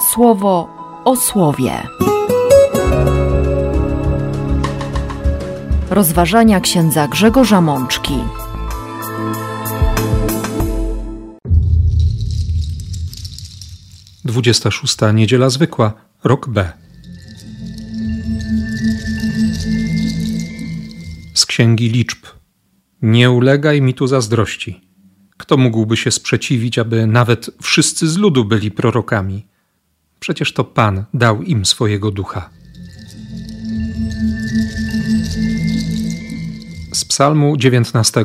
słowo o słowie. Rozważania księdza Grzegorza Mączki. Dwudziesta szósta niedziela zwykła, rok B. Z księgi liczb. Nie ulegaj mi tu zazdrości. Kto mógłby się sprzeciwić, aby nawet wszyscy z ludu byli prorokami? Przecież to Pan dał im swojego ducha. Z Psalmu 19.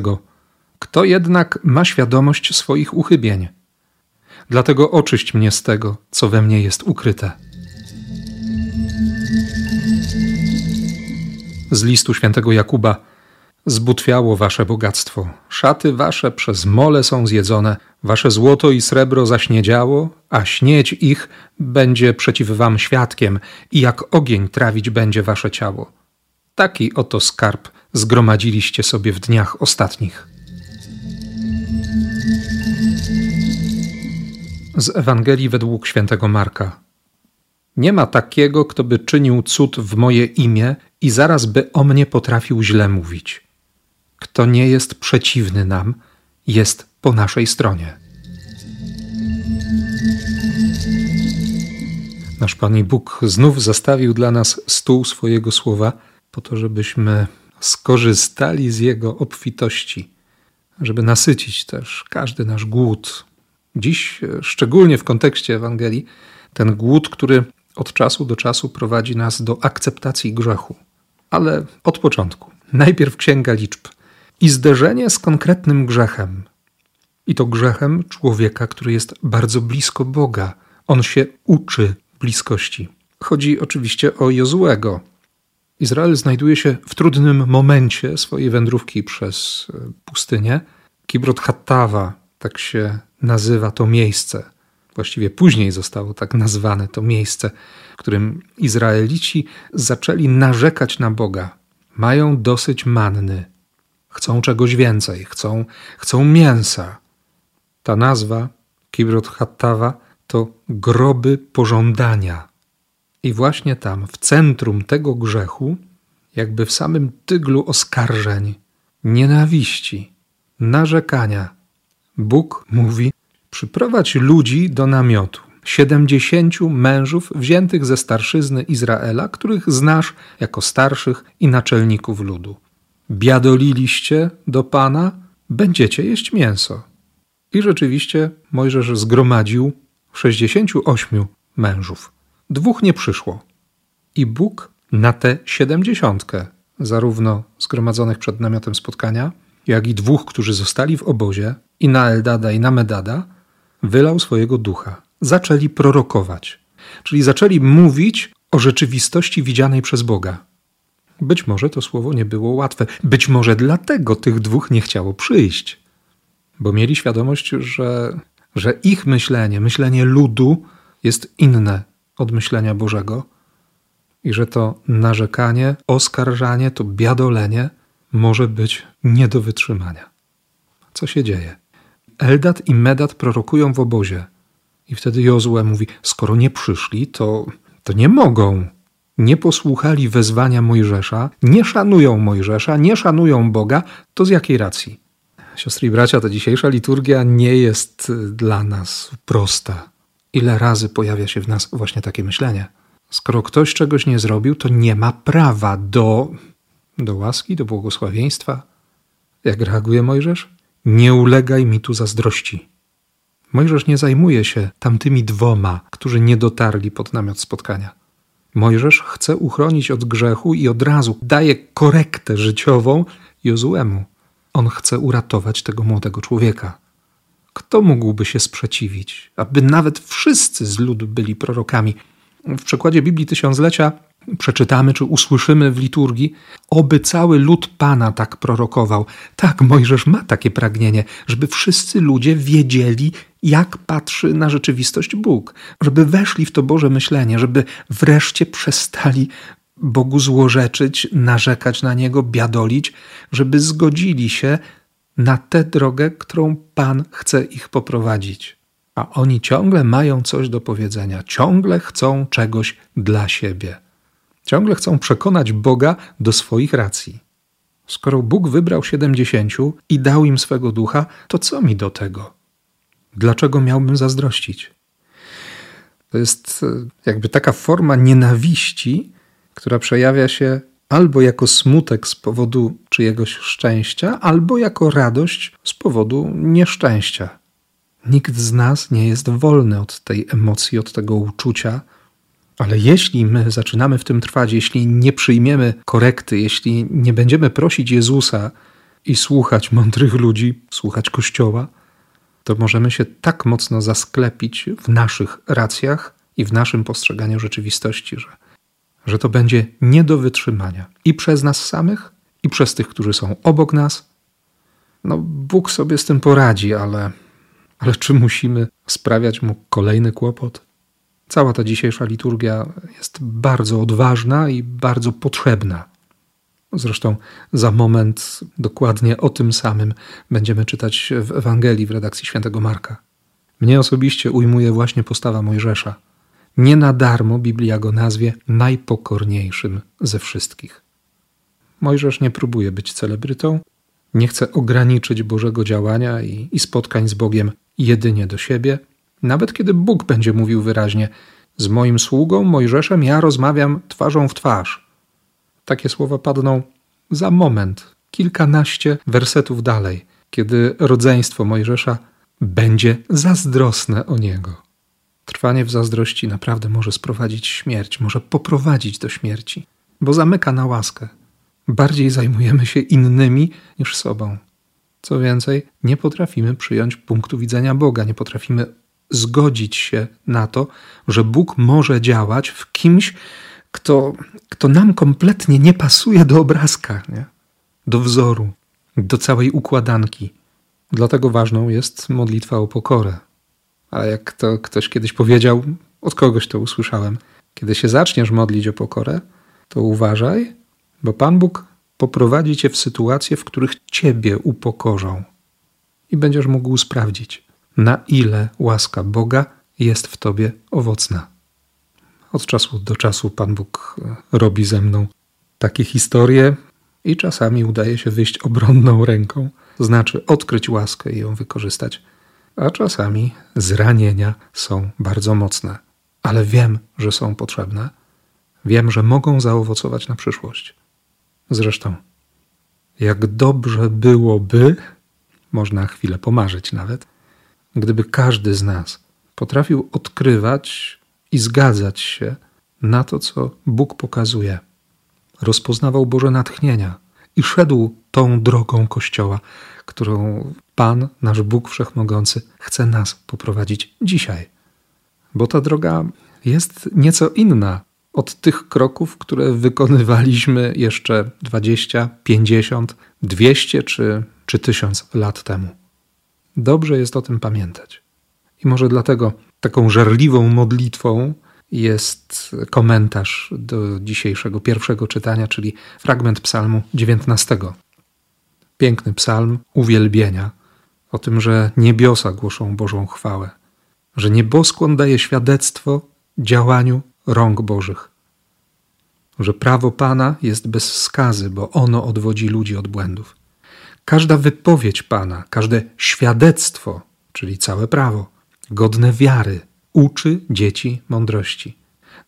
Kto jednak ma świadomość swoich uchybień? Dlatego oczyść mnie z tego, co we mnie jest ukryte. Z listu świętego Jakuba Zbutwiało wasze bogactwo, szaty wasze przez mole są zjedzone, wasze złoto i srebro zaśniedziało, a śnieć ich będzie przeciw wam świadkiem i jak ogień trawić będzie wasze ciało. Taki oto skarb zgromadziliście sobie w dniach ostatnich. Z Ewangelii według świętego Marka. Nie ma takiego, kto by czynił cud w moje imię i zaraz by o mnie potrafił źle mówić. Kto nie jest przeciwny nam, jest po naszej stronie. Nasz Pan i Bóg znów zastawił dla nas stół swojego słowa, po to, żebyśmy skorzystali z Jego obfitości, żeby nasycić też każdy nasz głód. Dziś, szczególnie w kontekście Ewangelii, ten głód, który od czasu do czasu prowadzi nas do akceptacji grzechu. Ale od początku. Najpierw Księga Liczb i zderzenie z konkretnym grzechem. I to grzechem człowieka, który jest bardzo blisko Boga. On się uczy bliskości. Chodzi oczywiście o Jozłego. Izrael znajduje się w trudnym momencie swojej wędrówki przez e, pustynię. Kibrot Hattawa, tak się nazywa to miejsce. Właściwie później zostało tak nazwane to miejsce, w którym Izraelici zaczęli narzekać na Boga. Mają dosyć manny, chcą czegoś więcej, chcą, chcą mięsa. Ta nazwa, Kibrot Hattawa, to groby pożądania. I właśnie tam, w centrum tego grzechu, jakby w samym tyglu oskarżeń, nienawiści, narzekania, Bóg mówi: Przyprowadź ludzi do namiotu, siedemdziesięciu mężów wziętych ze starszyzny Izraela, których znasz jako starszych i naczelników ludu biadoliliście do Pana, będziecie jeść mięso. I rzeczywiście Mojżesz zgromadził sześćdziesięciu ośmiu mężów. Dwóch nie przyszło. I Bóg na tę siedemdziesiątkę, zarówno zgromadzonych przed namiotem spotkania, jak i dwóch, którzy zostali w obozie, i na Eldada, i na Medada, wylał swojego ducha. Zaczęli prorokować, czyli zaczęli mówić o rzeczywistości widzianej przez Boga. Być może to słowo nie było łatwe. Być może dlatego tych dwóch nie chciało przyjść, bo mieli świadomość, że, że ich myślenie, myślenie ludu jest inne od myślenia Bożego i że to narzekanie, oskarżanie, to biadolenie może być nie do wytrzymania. Co się dzieje? Eldad i Medad prorokują w obozie. I wtedy Jozue mówi: Skoro nie przyszli, to, to nie mogą nie posłuchali wezwania Mojżesza, nie szanują Mojżesza, nie szanują Boga, to z jakiej racji? Siostry i bracia, ta dzisiejsza liturgia nie jest dla nas prosta. Ile razy pojawia się w nas właśnie takie myślenie? Skoro ktoś czegoś nie zrobił, to nie ma prawa do, do łaski, do błogosławieństwa. Jak reaguje Mojżesz? Nie ulegaj mi tu zazdrości. Mojżesz nie zajmuje się tamtymi dwoma, którzy nie dotarli pod namiot spotkania. Mojżesz chce uchronić od grzechu i od razu daje korektę życiową Jozuemu. On chce uratować tego młodego człowieka. Kto mógłby się sprzeciwić, aby nawet wszyscy z ludu byli prorokami? W przekładzie Biblii Tysiąclecia przeczytamy czy usłyszymy w liturgii, oby cały lud Pana tak prorokował. Tak, Mojżesz ma takie pragnienie, żeby wszyscy ludzie wiedzieli, jak patrzy na rzeczywistość Bóg, żeby weszli w to Boże myślenie, żeby wreszcie przestali Bogu złorzeczyć, narzekać na Niego, biadolić, żeby zgodzili się na tę drogę, którą Pan chce ich poprowadzić. A oni ciągle mają coś do powiedzenia, ciągle chcą czegoś dla siebie. Ciągle chcą przekonać Boga do swoich racji. Skoro Bóg wybrał siedemdziesięciu i dał im swego ducha, to co mi do tego? Dlaczego miałbym zazdrościć? To jest e, jakby taka forma nienawiści, która przejawia się albo jako smutek z powodu czyjegoś szczęścia, albo jako radość z powodu nieszczęścia. Nikt z nas nie jest wolny od tej emocji, od tego uczucia, ale jeśli my zaczynamy w tym trwać, jeśli nie przyjmiemy korekty, jeśli nie będziemy prosić Jezusa i słuchać mądrych ludzi, słuchać Kościoła, to możemy się tak mocno zasklepić w naszych racjach i w naszym postrzeganiu rzeczywistości, że, że to będzie nie do wytrzymania i przez nas samych, i przez tych, którzy są obok nas. No, Bóg sobie z tym poradzi, ale, ale czy musimy sprawiać mu kolejny kłopot? Cała ta dzisiejsza liturgia jest bardzo odważna i bardzo potrzebna. Zresztą za moment dokładnie o tym samym będziemy czytać w Ewangelii w redakcji świętego Marka. Mnie osobiście ujmuje właśnie postawa Mojżesza. Nie na darmo Biblia go nazwie najpokorniejszym ze wszystkich. Mojżesz nie próbuje być celebrytą, nie chce ograniczyć Bożego działania i, i spotkań z Bogiem jedynie do siebie – nawet kiedy Bóg będzie mówił wyraźnie: Z moim sługą Mojżeszem ja rozmawiam twarzą w twarz. Takie słowa padną za moment, kilkanaście wersetów dalej, kiedy rodzeństwo Mojżesza będzie zazdrosne o niego. Trwanie w zazdrości naprawdę może sprowadzić śmierć, może poprowadzić do śmierci, bo zamyka na łaskę. Bardziej zajmujemy się innymi niż sobą. Co więcej, nie potrafimy przyjąć punktu widzenia Boga, nie potrafimy zgodzić się na to, że Bóg może działać w kimś, kto, kto nam kompletnie nie pasuje do obrazka, nie? do wzoru, do całej układanki. Dlatego ważną jest modlitwa o pokorę. A jak to ktoś kiedyś powiedział, od kogoś to usłyszałem, kiedy się zaczniesz modlić o pokorę, to uważaj, bo Pan Bóg poprowadzi cię w sytuacje, w których ciebie upokorzą i będziesz mógł sprawdzić, na ile łaska Boga jest w tobie owocna. Od czasu do czasu Pan Bóg e, robi ze mną takie historie i czasami udaje się wyjść obronną ręką, znaczy odkryć łaskę i ją wykorzystać, a czasami zranienia są bardzo mocne, ale wiem, że są potrzebne, wiem, że mogą zaowocować na przyszłość. Zresztą, jak dobrze byłoby, można chwilę pomarzyć nawet, gdyby każdy z nas potrafił odkrywać i zgadzać się na to, co Bóg pokazuje, rozpoznawał Boże natchnienia i szedł tą drogą Kościoła, którą Pan, nasz Bóg Wszechmogący, chce nas poprowadzić dzisiaj. Bo ta droga jest nieco inna od tych kroków, które wykonywaliśmy jeszcze 20, 50, 200 czy, czy 1000 lat temu. Dobrze jest o tym pamiętać. I może dlatego taką żarliwą modlitwą jest komentarz do dzisiejszego pierwszego czytania, czyli fragment Psalmu 19. Piękny psalm uwielbienia o tym, że niebiosa głoszą Bożą chwałę, że nieboskłon daje świadectwo działaniu rąk Bożych, że prawo Pana jest bez skazy, bo ono odwodzi ludzi od błędów. Każda wypowiedź Pana, każde świadectwo, czyli całe prawo, godne wiary, uczy dzieci mądrości.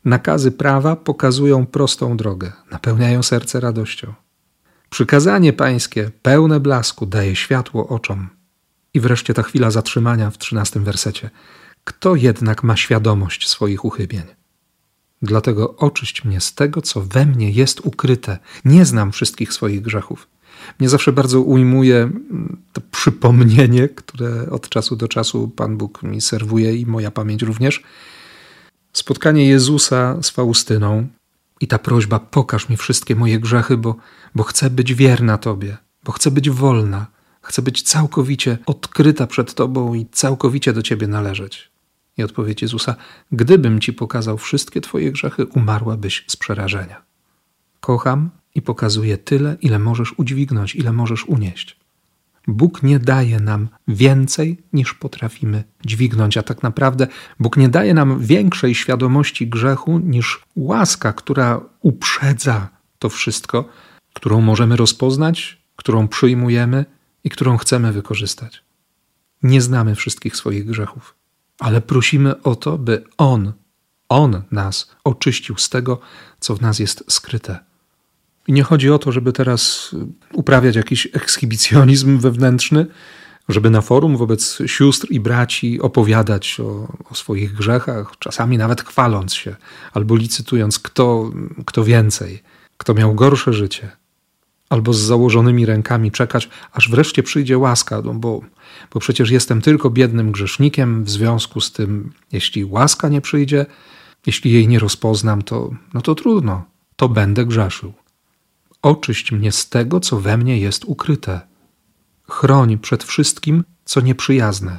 Nakazy prawa pokazują prostą drogę, napełniają serce radością. Przykazanie pańskie, pełne blasku, daje światło oczom. I wreszcie ta chwila zatrzymania w trzynastym wersecie. Kto jednak ma świadomość swoich uchybień? Dlatego oczyść mnie z tego, co we mnie jest ukryte. Nie znam wszystkich swoich grzechów. Mnie zawsze bardzo ujmuje mm, to przypomnienie, które od czasu do czasu Pan Bóg mi serwuje i moja pamięć również. Spotkanie Jezusa z Faustyną i ta prośba: pokaż mi wszystkie moje grzechy, bo, bo chcę być wierna Tobie, bo chcę być wolna, chcę być całkowicie odkryta przed Tobą i całkowicie do Ciebie należeć. I odpowiedź Jezusa: Gdybym Ci pokazał wszystkie Twoje grzechy, umarłabyś z przerażenia. Kocham i pokazuje tyle, ile możesz udźwignąć, ile możesz unieść. Bóg nie daje nam więcej niż potrafimy dźwignąć, a tak naprawdę Bóg nie daje nam większej świadomości grzechu niż łaska, która uprzedza to wszystko, którą możemy rozpoznać, którą przyjmujemy i którą chcemy wykorzystać. Nie znamy wszystkich swoich grzechów, ale prosimy o to, by On, On nas oczyścił z tego, co w nas jest skryte. I nie chodzi o to, żeby teraz uprawiać jakiś ekshibicjonizm wewnętrzny, żeby na forum wobec sióstr i braci opowiadać o, o, swoich grzechach, czasami nawet chwaląc się albo licytując, kto, kto więcej, kto miał gorsze życie, albo z założonymi rękami czekać, aż wreszcie przyjdzie łaska, no bo, bo przecież jestem tylko biednym grzesznikiem, w związku z tym, jeśli łaska nie przyjdzie, jeśli jej nie rozpoznam, to, no to trudno, to będę grzeszył. Oczyść mnie z tego, co we mnie jest ukryte. Chroń przed wszystkim, co nieprzyjazne.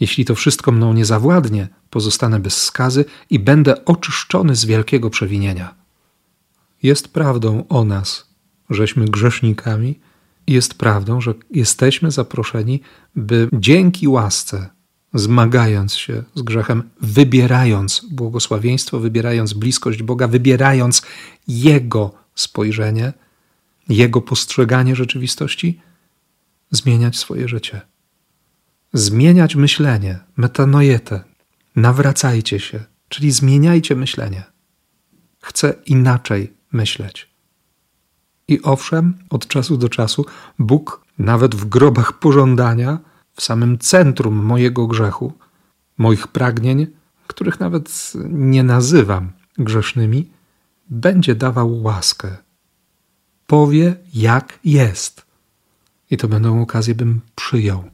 Jeśli to wszystko mną nie zawładnie, pozostanę bez skazy i będę oczyszczony z wielkiego przewinienia. Jest prawdą o nas, żeśmy grzesznikami, jest prawdą, że jesteśmy zaproszeni, by dzięki łasce, zmagając się z grzechem, wybierając błogosławieństwo, wybierając bliskość Boga, wybierając Jego spojrzenie, jego postrzeganie rzeczywistości, zmieniać swoje życie. Zmieniać myślenie, metanojetę. Nawracajcie się, czyli zmieniajcie myślenie. Chcę inaczej myśleć. I owszem, od czasu do czasu Bóg, nawet w grobach pożądania, w samym centrum mojego grzechu, moich pragnień, których nawet nie nazywam grzesznymi, będzie dawał łaskę. Powie, jak jest. I to będą okazje, bym przyjął,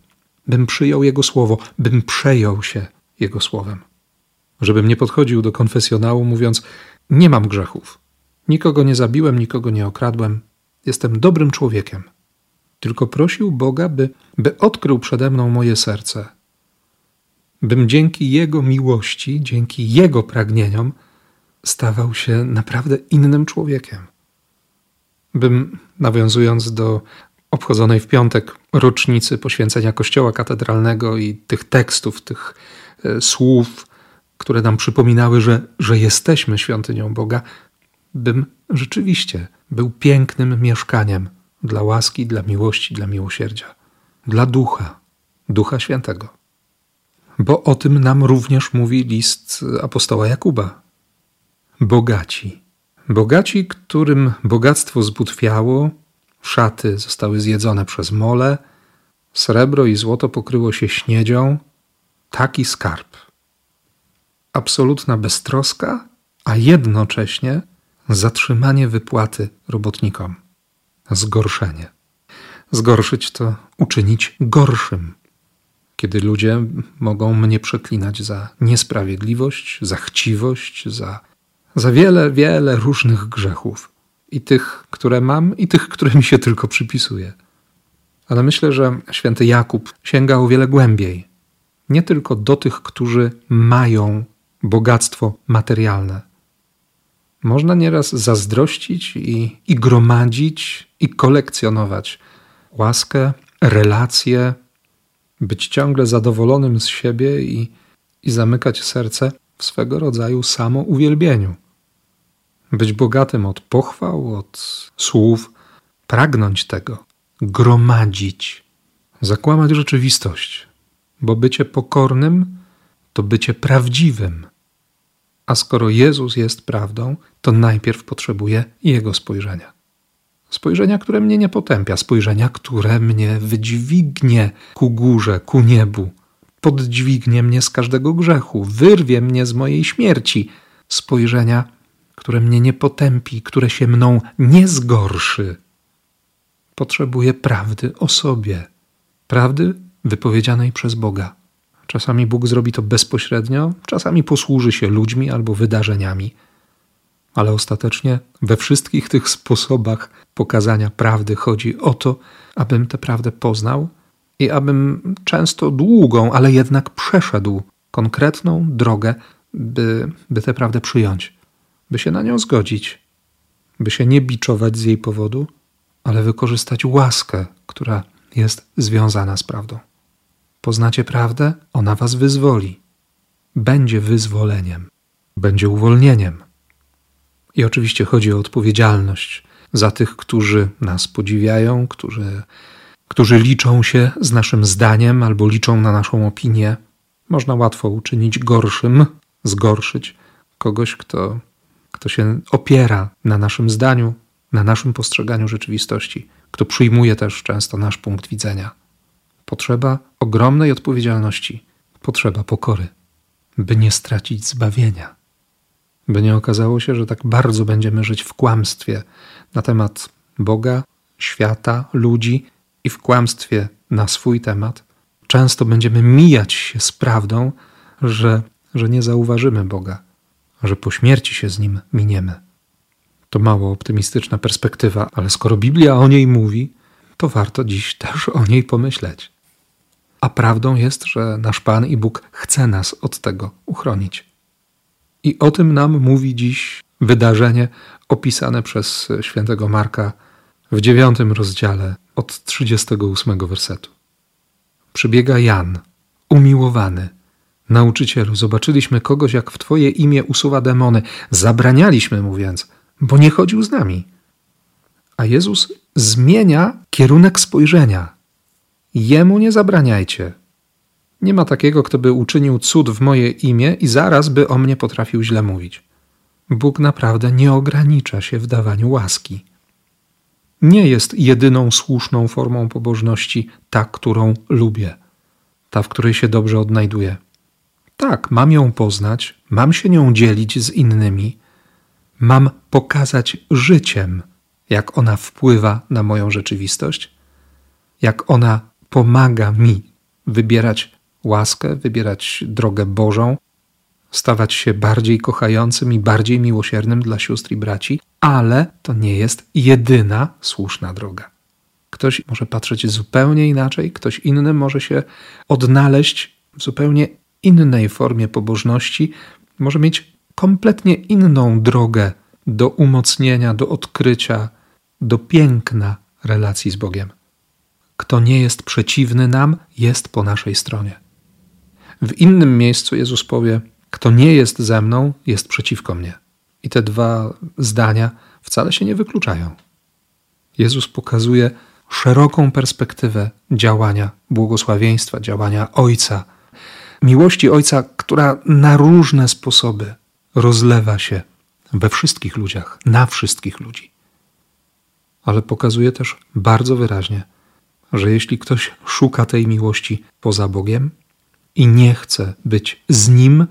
bym przyjął Jego słowo, bym przejął się Jego słowem. Żebym nie podchodził do konfesjonału mówiąc: Nie mam grzechów, nikogo nie zabiłem, nikogo nie okradłem, jestem dobrym człowiekiem. Tylko prosił Boga, by, by odkrył przede mną moje serce, bym dzięki Jego miłości, dzięki Jego pragnieniom, stawał się naprawdę innym człowiekiem. Bym, nawiązując do obchodzonej w piątek rocznicy poświęcenia Kościoła Katedralnego i tych tekstów, tych e, słów, które nam przypominały, że, że jesteśmy świątynią Boga, bym rzeczywiście był pięknym mieszkaniem dla łaski, dla miłości, dla miłosierdzia, dla ducha, ducha świętego. Bo o tym nam również mówi list apostoła Jakuba bogaci. Bogaci, którym bogactwo zbutwiało, szaty zostały zjedzone przez mole, srebro i złoto pokryło się śniedzią, taki skarb. Absolutna beztroska, a jednocześnie zatrzymanie wypłaty robotnikom. Zgorszenie. Zgorszyć to uczynić gorszym. Kiedy ludzie mogą mnie przeklinać za niesprawiedliwość, za chciwość, za za wiele, wiele różnych grzechów. I tych, które mam, i tych, które mi się tylko przypisuje. Ale myślę, że święty Jakub sięga o wiele głębiej. Nie tylko do tych, którzy mają bogactwo materialne. Można nieraz zazdrościć i, i gromadzić, i kolekcjonować łaskę, relacje, być ciągle zadowolonym z siebie i, i zamykać serce w swego rodzaju samouwielbieniu być bogatym od pochwał, od słów, pragnąć tego, gromadzić, zakłamać rzeczywistość, bo bycie pokornym to bycie prawdziwym. A skoro Jezus jest prawdą, to najpierw potrzebuję Jego spojrzenia. Spojrzenia, które mnie nie potępia, spojrzenia, które mnie wydźwignie ku górze, ku niebu, poddźwignie mnie z każdego grzechu, wyrwie mnie z mojej śmierci. Spojrzenia, które mnie nie potępi, które się mną nie zgorszy. Potrzebuję prawdy o sobie, prawdy wypowiedzianej przez Boga. Czasami Bóg zrobi to bezpośrednio, czasami posłuży się ludźmi albo wydarzeniami, ale ostatecznie we wszystkich tych sposobach pokazania prawdy chodzi o to, abym tę prawdę poznał i abym często długą, ale jednak przeszedł konkretną drogę, by, by tę prawdę przyjąć by się na nią zgodzić, by się nie biczować z jej powodu, ale wykorzystać łaskę, która jest związana z prawdą. Poznacie prawdę, ona was wyzwoli. Będzie wyzwoleniem, będzie uwolnieniem. I oczywiście chodzi o odpowiedzialność za tych, którzy nas podziwiają, którzy, którzy liczą się z naszym zdaniem albo liczą na naszą opinię. Można łatwo uczynić gorszym, zgorszyć kogoś, kto, kto się opiera na naszym zdaniu, na naszym postrzeganiu rzeczywistości, kto przyjmuje też często nasz punkt widzenia. Potrzeba ogromnej odpowiedzialności, potrzeba pokory, by nie stracić zbawienia, by nie okazało się, że tak bardzo będziemy żyć w kłamstwie na temat Boga, świata, ludzi i w kłamstwie na swój temat. Często będziemy mijać się z prawdą, że, że nie zauważymy Boga, że po śmierci się z nim miniemy. To mało optymistyczna perspektywa, ale skoro Biblia o niej mówi, to warto dziś też o niej pomyśleć. A prawdą jest, że nasz Pan i Bóg chce nas od tego uchronić. I o tym nam mówi dziś wydarzenie opisane przez świętego Marka w dziewiątym rozdziale od 38 wersetu. Przybiega Jan, umiłowany. Nauczycielu, zobaczyliśmy kogoś, jak w Twoje imię usuwa demony. Zabranialiśmy mu więc, bo nie chodził z nami. A Jezus zmienia kierunek spojrzenia. Jemu nie zabraniajcie. Nie ma takiego, kto by uczynił cud w moje imię i zaraz by o mnie potrafił źle mówić. Bóg naprawdę nie ogranicza się w dawaniu łaski. Nie jest jedyną słuszną formą pobożności ta, którą lubię, ta, w której się dobrze odnajduję. Tak, mam ją poznać, mam się nią dzielić z innymi, mam pokazać życiem, jak ona wpływa na moją rzeczywistość, jak ona pomaga mi wybierać łaskę, wybierać drogę Bożą, stawać się bardziej kochającym i bardziej miłosiernym dla sióstr i braci, ale to nie jest jedyna słuszna droga. Ktoś może patrzeć zupełnie inaczej, ktoś inny może się odnaleźć w zupełnie innej formie pobożności, może mieć kompletnie inną drogę do umocnienia, do odkrycia, do piękna relacji z Bogiem. Kto nie jest przeciwny nam, jest po naszej stronie. W innym miejscu Jezus powie: Kto nie jest ze mną, jest przeciwko mnie. I te dwa zdania wcale się nie wykluczają. Jezus pokazuje szeroką perspektywę działania błogosławieństwa, działania Ojca, miłości Ojca, która na różne sposoby rozlewa się we wszystkich ludziach, na wszystkich ludzi. Ale pokazuje też bardzo wyraźnie, że jeśli ktoś szuka tej miłości poza Bogiem i nie chce być z Nim,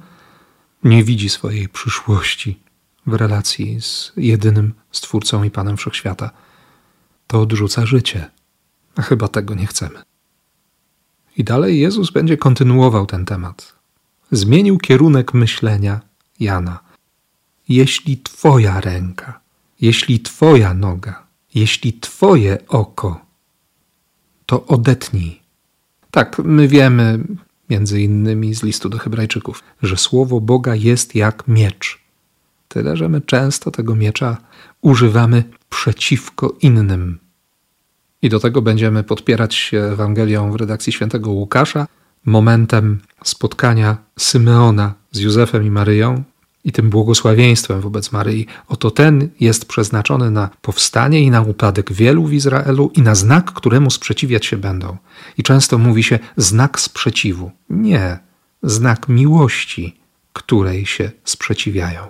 nie widzi swojej przyszłości w relacji z jedynym Stwórcą i Panem Wszechświata, to odrzuca życie. A chyba tego nie chcemy. I dalej Jezus będzie kontynuował ten temat. Zmienił kierunek myślenia Jana. Jeśli Twoja ręka, jeśli Twoja noga, jeśli Twoje oko to odetnij. Tak, my wiemy, między innymi z listu do Hebrajczyków, że słowo Boga jest jak miecz. Tyle, że my często tego miecza używamy przeciwko innym. I do tego będziemy podpierać się Ewangelią w redakcji świętego Łukasza, momentem spotkania Symeona z Józefem i Maryją, i tym błogosławieństwem wobec Maryi. Oto ten jest przeznaczony na powstanie i na upadek wielu w Izraelu i na znak, któremu sprzeciwiać się będą. I często mówi się znak sprzeciwu. Nie, znak miłości, której się sprzeciwiają.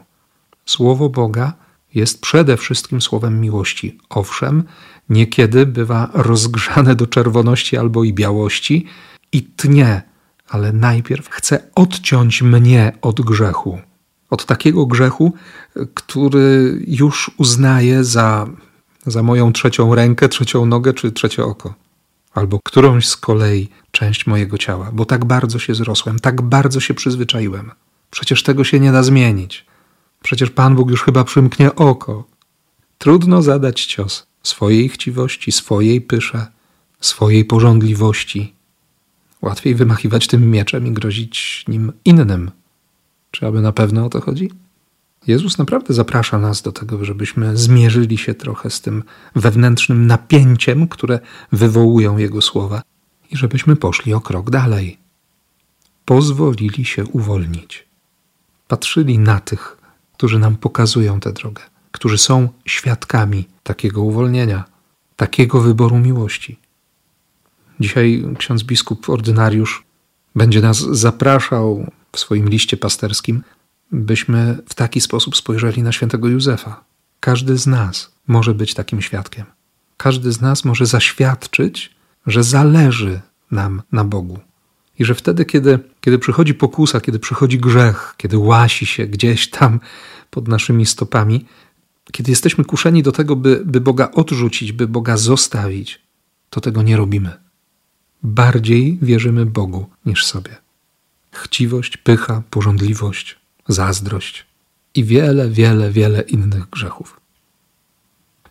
Słowo Boga jest przede wszystkim słowem miłości. Owszem, niekiedy bywa rozgrzane do czerwoności albo i białości i tnie, ale najpierw chce odciąć mnie od grzechu od takiego grzechu, który już uznaję za, za moją trzecią rękę, trzecią nogę czy trzecie oko, albo którąś z kolei część mojego ciała, bo tak bardzo się zrosłem, tak bardzo się przyzwyczaiłem. Przecież tego się nie da zmienić. Przecież Pan Bóg już chyba przymknie oko. Trudno zadać cios swojej chciwości, swojej pysze, swojej porządliwości. Łatwiej wymachiwać tym mieczem i grozić nim innym, czy aby na pewno o to chodzi? Jezus naprawdę zaprasza nas do tego, żebyśmy zmierzyli się trochę z tym wewnętrznym napięciem, które wywołują Jego słowa, i żebyśmy poszli o krok dalej. Pozwolili się uwolnić. Patrzyli na tych, którzy nam pokazują tę drogę, którzy są świadkami takiego uwolnienia, takiego wyboru miłości. Dzisiaj ksiądz biskup ordynariusz będzie nas zapraszał w swoim liście pasterskim, byśmy w taki sposób spojrzeli na świętego Józefa. Każdy z nas może być takim świadkiem. Każdy z nas może zaświadczyć, że zależy nam na Bogu. I że wtedy, kiedy, kiedy przychodzi pokusa, kiedy przychodzi grzech, kiedy łasi się gdzieś tam pod naszymi stopami, kiedy jesteśmy kuszeni do tego, by, by Boga odrzucić, by Boga zostawić, to tego nie robimy. Bardziej wierzymy Bogu niż sobie. Chciwość, pycha, porządliwość, zazdrość i wiele, wiele, wiele innych grzechów.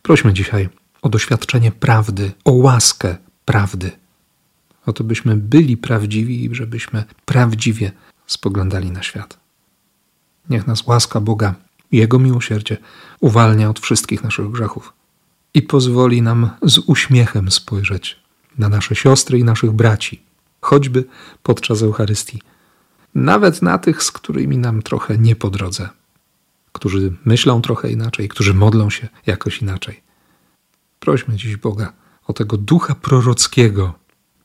Prośmy dzisiaj o doświadczenie prawdy, o łaskę prawdy. O to, byśmy byli prawdziwi i żebyśmy prawdziwie spoglądali na świat. Niech nas łaska Boga jego miłosierdzie uwalnia od wszystkich naszych grzechów i pozwoli nam z uśmiechem spojrzeć na nasze siostry i naszych braci, choćby podczas Eucharystii, nawet na tych, z którymi nam trochę nie po drodze, którzy myślą trochę inaczej, którzy modlą się jakoś inaczej. Prośmy dziś Boga o tego ducha prorockiego,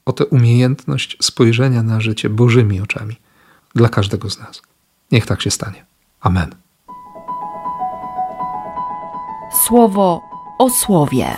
o tę umiejętność spojrzenia na życie Bożymi oczami dla każdego z nas. Niech tak się stanie. Amen. Słowo o słowie.